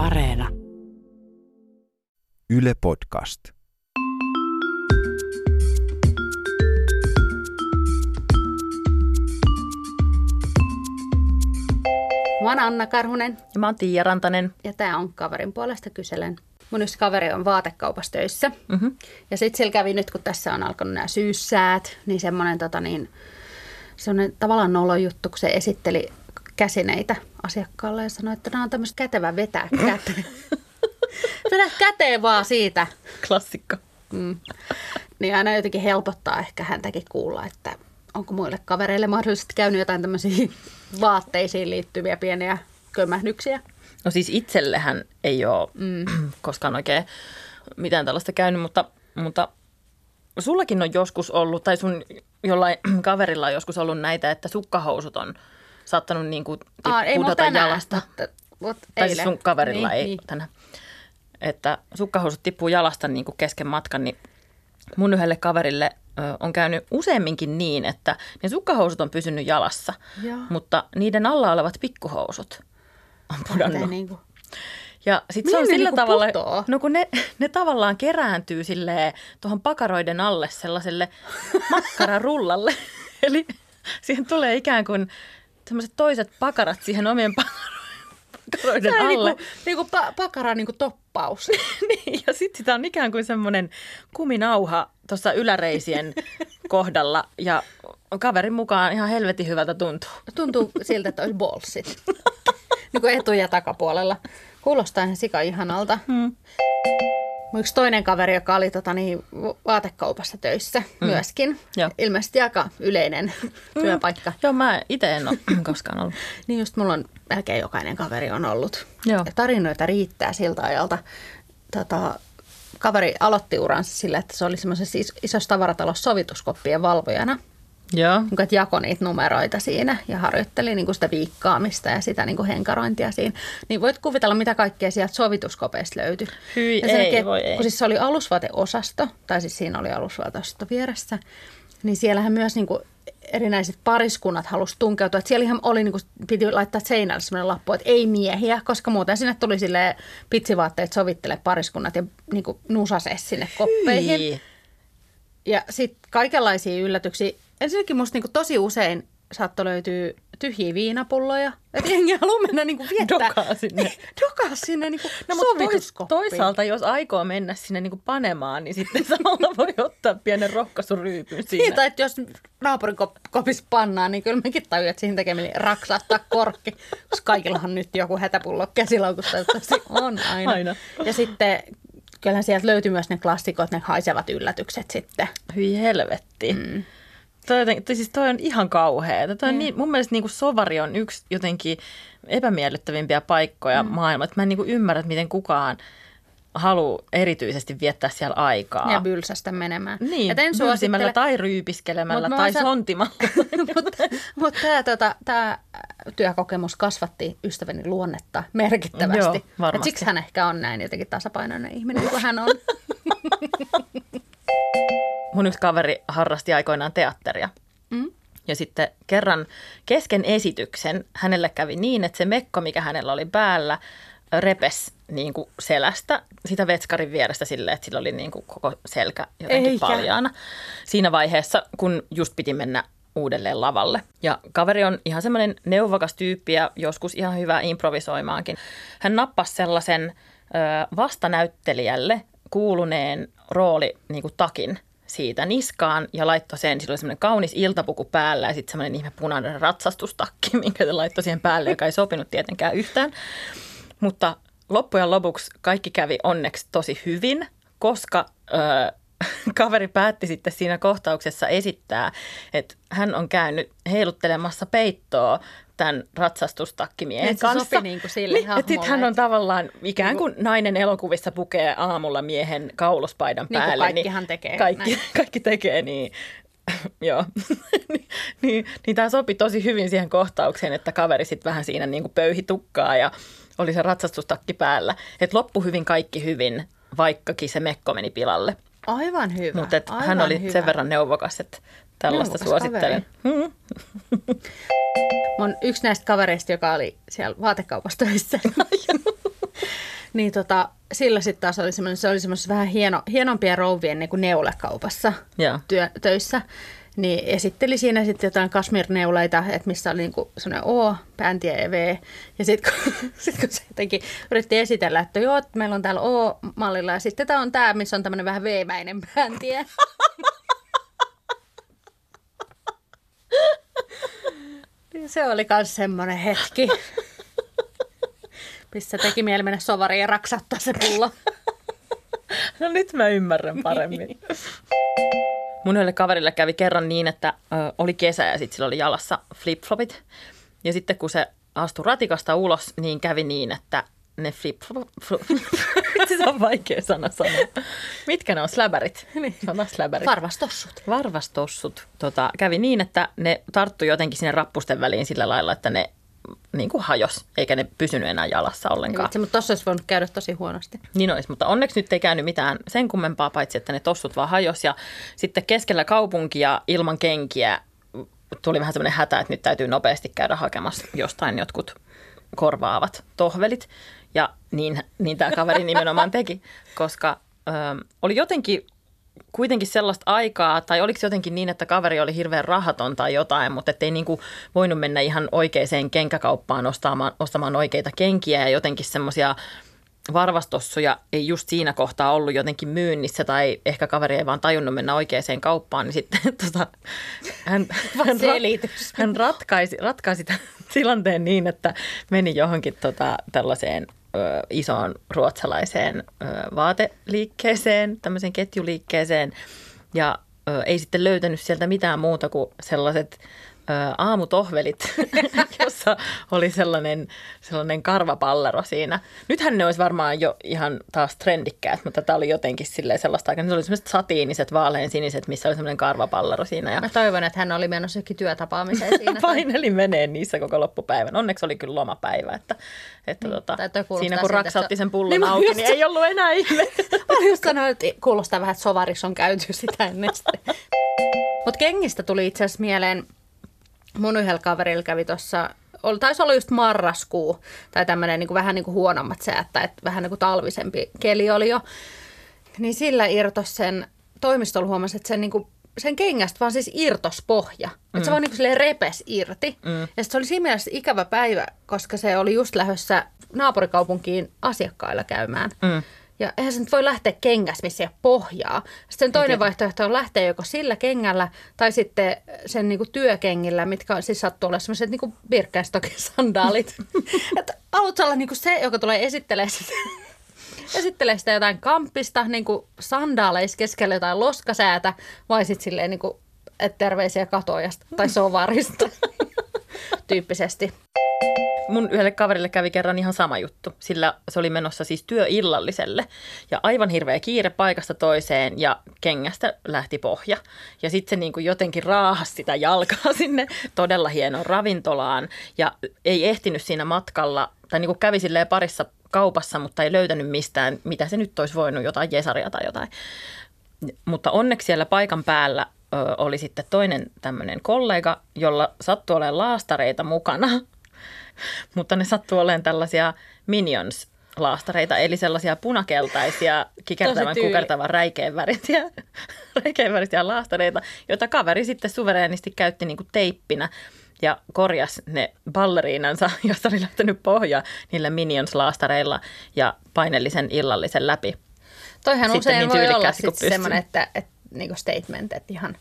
Areena. Yle Podcast. Mä oon Anna Karhunen Ja mä oon Tiia Rantanen. ja tää on kaverin puolesta kyselen. Mun yksi kaveri on vaatekaupassa töissä. Mm-hmm. Ja sit sillä kävi nyt, kun tässä on alkanut nämä syyssäät, niin semmoinen tota niin, semmoinen tavallaan nolojuttu, kun se esitteli käsineitä asiakkaalle ja sanoi, että nämä on tämmöistä kätevä vetää käteen. Vedä käteen vaan siitä. Klassikko. Mm. Niin aina jotenkin helpottaa ehkä häntäkin kuulla, että onko muille kavereille mahdollisesti käynyt jotain tämmöisiä vaatteisiin liittyviä pieniä kömmähdyksiä. No siis itsellehän ei ole mm. koskaan oikein mitään tällaista käynyt, mutta, mutta sullakin on joskus ollut, tai sun jollain kaverilla on joskus ollut näitä, että sukkahousut on saattanut niin kuin Aa, ei pudota tänään, jalasta. Mutta, mutta Tai siis sun kaverilla niin, ei Niin. tänään. Että sukkahousut tippuu jalasta niin kuin kesken matkan, niin mun yhdelle kaverille on käynyt useamminkin niin, että ne sukkahousut on pysynyt jalassa, Joo. mutta niiden alla olevat pikkuhousut on pudonnut. Niin kuin, Ja sitten se on ne sillä niinku tavalla, putoo? no kun ne, ne tavallaan kerääntyy silleen tuohon pakaroiden alle sellaiselle makkararullalle. Eli siihen tulee ikään kuin sellaiset toiset pakarat siihen omien pakaroiden alle. niinku, niinku pa- pakara niinku toppaus. niin, ja sitten sitä on ikään kuin semmoinen kuminauha tuossa yläreisien kohdalla. Ja kaverin mukaan ihan helvetin hyvältä tuntuu. Tuntuu siltä, että olisi bolsit. niin kuin etu- ja takapuolella. Kuulostaa ihan sika ihanalta. Hmm. Mun yksi toinen kaveri, joka oli tota, niin, vaatekaupassa töissä mm. myöskin. Joo. Ilmeisesti aika yleinen työpaikka. Joo, mä itse en ole koskaan ollut. Niin just mulla on melkein jokainen kaveri on ollut. Joo. Ja tarinoita riittää siltä ajalta. Tota, kaveri aloitti uransa sillä, että se oli semmoisessa is- isossa tavaratalossa sovituskoppien valvojana. Joo. Niin kuin, että jakoi niitä numeroita siinä ja harjoitteli niin kuin sitä viikkaamista ja sitä niin kuin henkarointia siinä. Niin voit kuvitella, mitä kaikkea sieltä sovituskopeista löytyi. Hyi, ja sen ei, jälkeen, voi ei. Kun siis se oli alusvaateosasto, tai siis siinä oli alusvaateosasto vieressä, niin siellähän myös niin kuin erinäiset pariskunnat halusi tunkeutua. Että siellä ihan oli, niin kuin, piti laittaa seinälle sellainen lappu, että ei miehiä, koska muuten sinne tuli sille pitsivaatteet sovittele pariskunnat ja niin kuin nusase sinne koppeihin. Hyi. Ja sitten kaikenlaisia yllätyksiä. Ensinnäkin musta niinku tosi usein saattoi löytyä tyhjiä viinapulloja. Että jengi haluaa mennä niinku viettää. Dokaa sinne. Dokaa sinne niinku No mutta tois, toisaalta, jos aikoo mennä sinne niin panemaan, niin sitten samalla voi ottaa pienen rohkaisuryypyn siinä. Niin, tai että jos naapurin kop- kopissa pannaan, niin kyllä mekin tajuu, että siihen tekeminen raksahtaa korkki. Koska kaikillahan nyt joku hätäpullo käsilaukussa on aina. Aina. Ja sitten kyllähän sieltä löytyy myös ne klassikot, ne haisevat yllätykset sitten. Hyi helvetti. Mm. Toi, joten, toi, siis toi on ihan kauhea. Toi on niin, mun mielestä niin kuin Sovari on yksi jotenkin epämiellyttävimpiä paikkoja mm. maailmassa. Mä en niin kuin ymmärrä, että miten kukaan haluaa erityisesti viettää siellä aikaa. Ja bylsästä menemään. niin, Et en suosittele- tai ryypiskelemällä Mut tai sontimalla. mutta mut tämä tota, tää työkokemus kasvatti ystäväni luonnetta merkittävästi. Joo, Et siksi hän ehkä on näin jotenkin tasapainoinen ihminen kuin hän on. Mun yksi kaveri harrasti aikoinaan teatteria. Mm. Ja sitten kerran kesken esityksen hänelle kävi niin, että se mekko, mikä hänellä oli päällä, repes niin kuin selästä sitä vetskarin vierestä silleen, että sillä oli niin kuin koko selkä jotenkin Eikä. paljaana. Siinä vaiheessa, kun just piti mennä uudelleen lavalle. Ja kaveri on ihan semmoinen neuvokas tyyppi ja joskus ihan hyvä improvisoimaankin. Hän nappasi sellaisen ö, vastanäyttelijälle kuuluneen rooli niin kuin takin siitä niskaan ja laittoi sen, sillä oli semmoinen kaunis iltapuku päällä ja sitten semmoinen ihme punainen ratsastustakki, minkä se laittoi siihen päälle, joka ei sopinut tietenkään yhtään. Mutta loppujen lopuksi kaikki kävi onneksi tosi hyvin, koska ö, kaveri päätti sitten siinä kohtauksessa esittää, että hän on käynyt heiluttelemassa peittoa tämän ratsastustakkimiehen Niin, se kanssa. sopi niinku sille niin, että hän on tavallaan ikään kuin nainen elokuvissa pukee aamulla miehen kaulospaidan Niin kuin päälle. kaikkihan tekee Kaikki, näin. kaikki tekee niin. Joo. niin, niin, niin tämä sopi tosi hyvin siihen kohtaukseen, että kaveri sitten vähän siinä niin kuin pöyhi tukkaa ja oli se ratsastustakki päällä. Että loppu hyvin, kaikki hyvin, vaikkakin se mekko meni pilalle. Aivan hyvä. Mutta hän oli hyvä. sen verran neuvokas, että tällaista Neuvokas suosittelen. Mm. Mun yksi näistä kavereista, joka oli siellä vaatekaupassa töissä, Niin tota, sillä sitten taas oli semmoinen, se oli semmoisessa vähän hieno, hienompia rouvien niin kuin neulekaupassa Joo. työ, töissä. Niin esitteli siinä sitten jotain kasmirneuleita, että missä oli niinku semmoinen O, pääntie ja V. Ja sitten kun, sit kun se jotenkin yritti esitellä, että joo, meillä on täällä O-mallilla ja sitten tämä on tämä, missä on tämmöinen vähän V-mäinen pääntie. Se oli myös semmoinen hetki, missä teki mieli mennä sovariin ja raksattaa se pullo. No nyt mä ymmärrän paremmin. Mun yhdelle kaverille kävi kerran niin, että ö, oli kesä ja sitten sillä oli jalassa flip-flopit. Ja sitten kun se astui ratikasta ulos, niin kävi niin, että ne flip Se on vaikea sana sanoa. Mitkä ne on? Släbärit. Niin. Släbärit. Varvastossut. Varvastossut. Tota, kävi niin, että ne tarttui jotenkin sinne rappusten väliin sillä lailla, että ne niin kuin hajos, eikä ne pysynyt enää jalassa ollenkaan. Vitsi, mutta tossa olisi voinut käydä tosi huonosti. Niin olisi, mutta onneksi nyt ei käynyt mitään sen kummempaa, paitsi että ne tossut vaan hajos. Ja sitten keskellä kaupunkia ilman kenkiä tuli vähän semmoinen hätä, että nyt täytyy nopeasti käydä hakemassa jostain jotkut korvaavat tohvelit. Ja niin, niin tämä kaveri nimenomaan teki, koska ö, oli jotenkin kuitenkin sellaista aikaa, tai oliko jotenkin niin, että kaveri oli hirveän rahaton tai jotain, mutta ettei niin kuin voinut mennä ihan oikeaan kenkäkauppaan ostamaan, ostamaan oikeita kenkiä ja jotenkin semmoisia varvastossuja ei just siinä kohtaa ollut jotenkin myynnissä tai ehkä kaveri ei vaan tajunnut mennä oikeaan kauppaan, niin sitten tota, hän, hän, hän ratkaisi, ratkaisi tämän tilanteen niin, että meni johonkin tota, tällaiseen ö, isoon ruotsalaiseen ö, vaateliikkeeseen, tämmöiseen ketjuliikkeeseen. Ja ö, ei sitten löytänyt sieltä mitään muuta kuin sellaiset aamutohvelit, jossa oli sellainen, sellainen karvapallero siinä. Nythän ne olisi varmaan jo ihan taas trendikkäät, mutta tämä oli jotenkin silleen sellaista aikaa. Ne oli sellaiset satiiniset, vaaleansiniset, missä oli sellainen karvapallero siinä. Ja Mä toivon, että hän oli menossa jokin työtapaamiseen siinä. paineli menee niissä koko loppupäivän. Onneksi oli kyllä lomapäivä, että, että Niin, tota, siinä kun raksautti sen pullon Niin auki, just- niin ei ollut enää ihme. Mä just sanoin, että kuulostaa vähän, että sovarissa on käyty sitä ennen. Mutta kengistä tuli itse asiassa mieleen, mun yhdellä kaverilla kävi tuossa, taisi olla just marraskuu, tai tämmöinen niin vähän niin kuin huonommat säät, tai että vähän niin kuin talvisempi keli oli jo. Niin sillä irtos sen, toimistolla huomasi, että sen, niin kuin, sen kengästä vaan siis irtos pohja. Mm. Että se vaan niin kuin repes irti. Mm. Ja se oli siinä mielessä ikävä päivä, koska se oli just lähdössä naapurikaupunkiin asiakkailla käymään. Mm. Ja eihän se nyt voi lähteä kengäs, missä ei ole pohjaa. Sitten toinen vaihtoehto on lähteä joko sillä kengällä tai sitten sen niinku työkengillä, mitkä on siis sattuu olla sellaiset niinku Birkenstockin sandaalit. että haluatko olla niinku se, joka tulee esittelemään sitä, esittelee sitä jotain kampista niinku sandaaleissa keskellä jotain loskasäätä vai sitten silleen niinku, että terveisiä katojasta tai sovarista tyyppisesti. Mun yhdelle kaverille kävi kerran ihan sama juttu, sillä se oli menossa siis työillalliselle ja aivan hirveä kiire paikasta toiseen ja kengästä lähti pohja. Ja sitten se niin kuin jotenkin raahasi sitä jalkaa sinne todella hienoon ravintolaan ja ei ehtinyt siinä matkalla, tai niin kuin kävi silleen parissa kaupassa, mutta ei löytänyt mistään, mitä se nyt olisi voinut, jotain jesaria tai jotain. Mutta onneksi siellä paikan päällä oli sitten toinen tämmöinen kollega, jolla sattui olemaan laastareita mukana, mutta ne sattuu olemaan tällaisia minions laastareita, eli sellaisia punakeltaisia, kikertävän, kukertavan räikeän värisiä, räikeän värisiä laastareita, joita kaveri sitten suvereenisti käytti niin kuin teippinä ja korjas ne balleriinansa, josta oli lähtenyt pohja niillä minions-laastareilla ja painellisen illallisen läpi. Toihan Sitten usein niin voi olla semmoinen, että, että niinku statement, että ihan,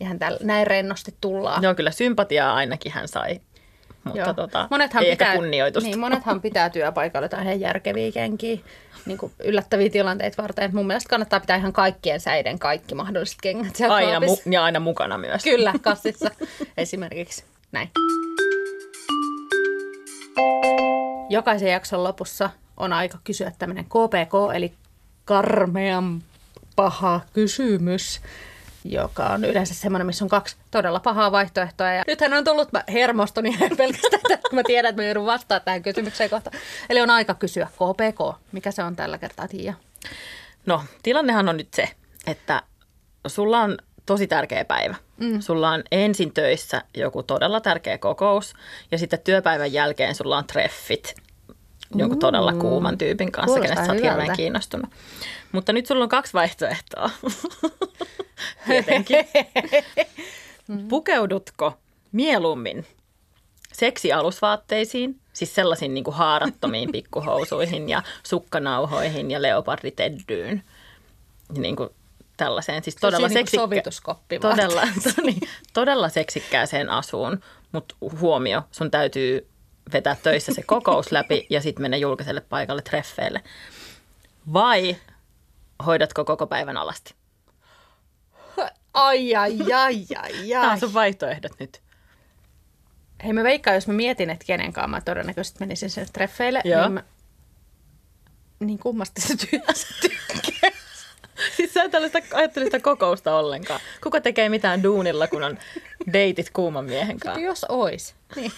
ihan tällä, näin rennosti tullaan. Joo, kyllä sympatiaa ainakin hän sai, mutta tota, monethan ei pitää, ehkä kunnioitusta. Niin, monethan pitää työpaikalla jotain ihan järkeviä kenkiä niin kuin yllättäviä tilanteita varten. Et mun mielestä kannattaa pitää ihan kaikkien säiden kaikki mahdolliset kengät siellä aina, mu- ja aina mukana myös. Kyllä, kassissa esimerkiksi. Näin. Jokaisen jakson lopussa on aika kysyä tämmöinen KPK, eli karmean paha kysymys, joka on yleensä semmoinen, missä on kaksi todella pahaa vaihtoehtoa. Ja nythän on tullut, mä hermostun ihan pelkästään, kun mä tiedän, että mä joudun vastaamaan tähän kysymykseen kohta. Eli on aika kysyä KPK. Mikä se on tällä kertaa, Tiia? No, tilannehan on nyt se, että sulla on tosi tärkeä päivä. Mm. Sulla on ensin töissä joku todella tärkeä kokous ja sitten työpäivän jälkeen sulla on treffit jonkun todella kuuman tyypin kanssa, Kuulostaa kenestä sä oot hirveän kiinnostunut. Mutta nyt sulla on kaksi vaihtoehtoa. Tietenkin. Pukeudutko mieluummin seksialusvaatteisiin, siis sellaisiin niin kuin haarattomiin pikkuhousuihin ja sukkanauhoihin ja leoparditeddyyn, niin kuin tällaiseen. Siis todella, niin seksikkä- sovituskoppi todella, niin, todella seksikkääseen asuun, mutta huomio, sun täytyy vetää töissä se kokous läpi ja sitten mennä julkiselle paikalle treffeille. Vai hoidatko koko päivän alasti? Ai, ai, ai, ai, Nämä ai. on sun vaihtoehdot nyt. Hei mä veikkaan, jos mä mietin, että kenen kanssa mä todennäköisesti menisin sinne treffeille, Joo. niin, mä, niin kummasti se tykkää. Siis sä et tällaista, ajattele sitä kokousta ollenkaan. Kuka tekee mitään duunilla, kun on deitit kuuman miehen kanssa? Jos ois. Niin.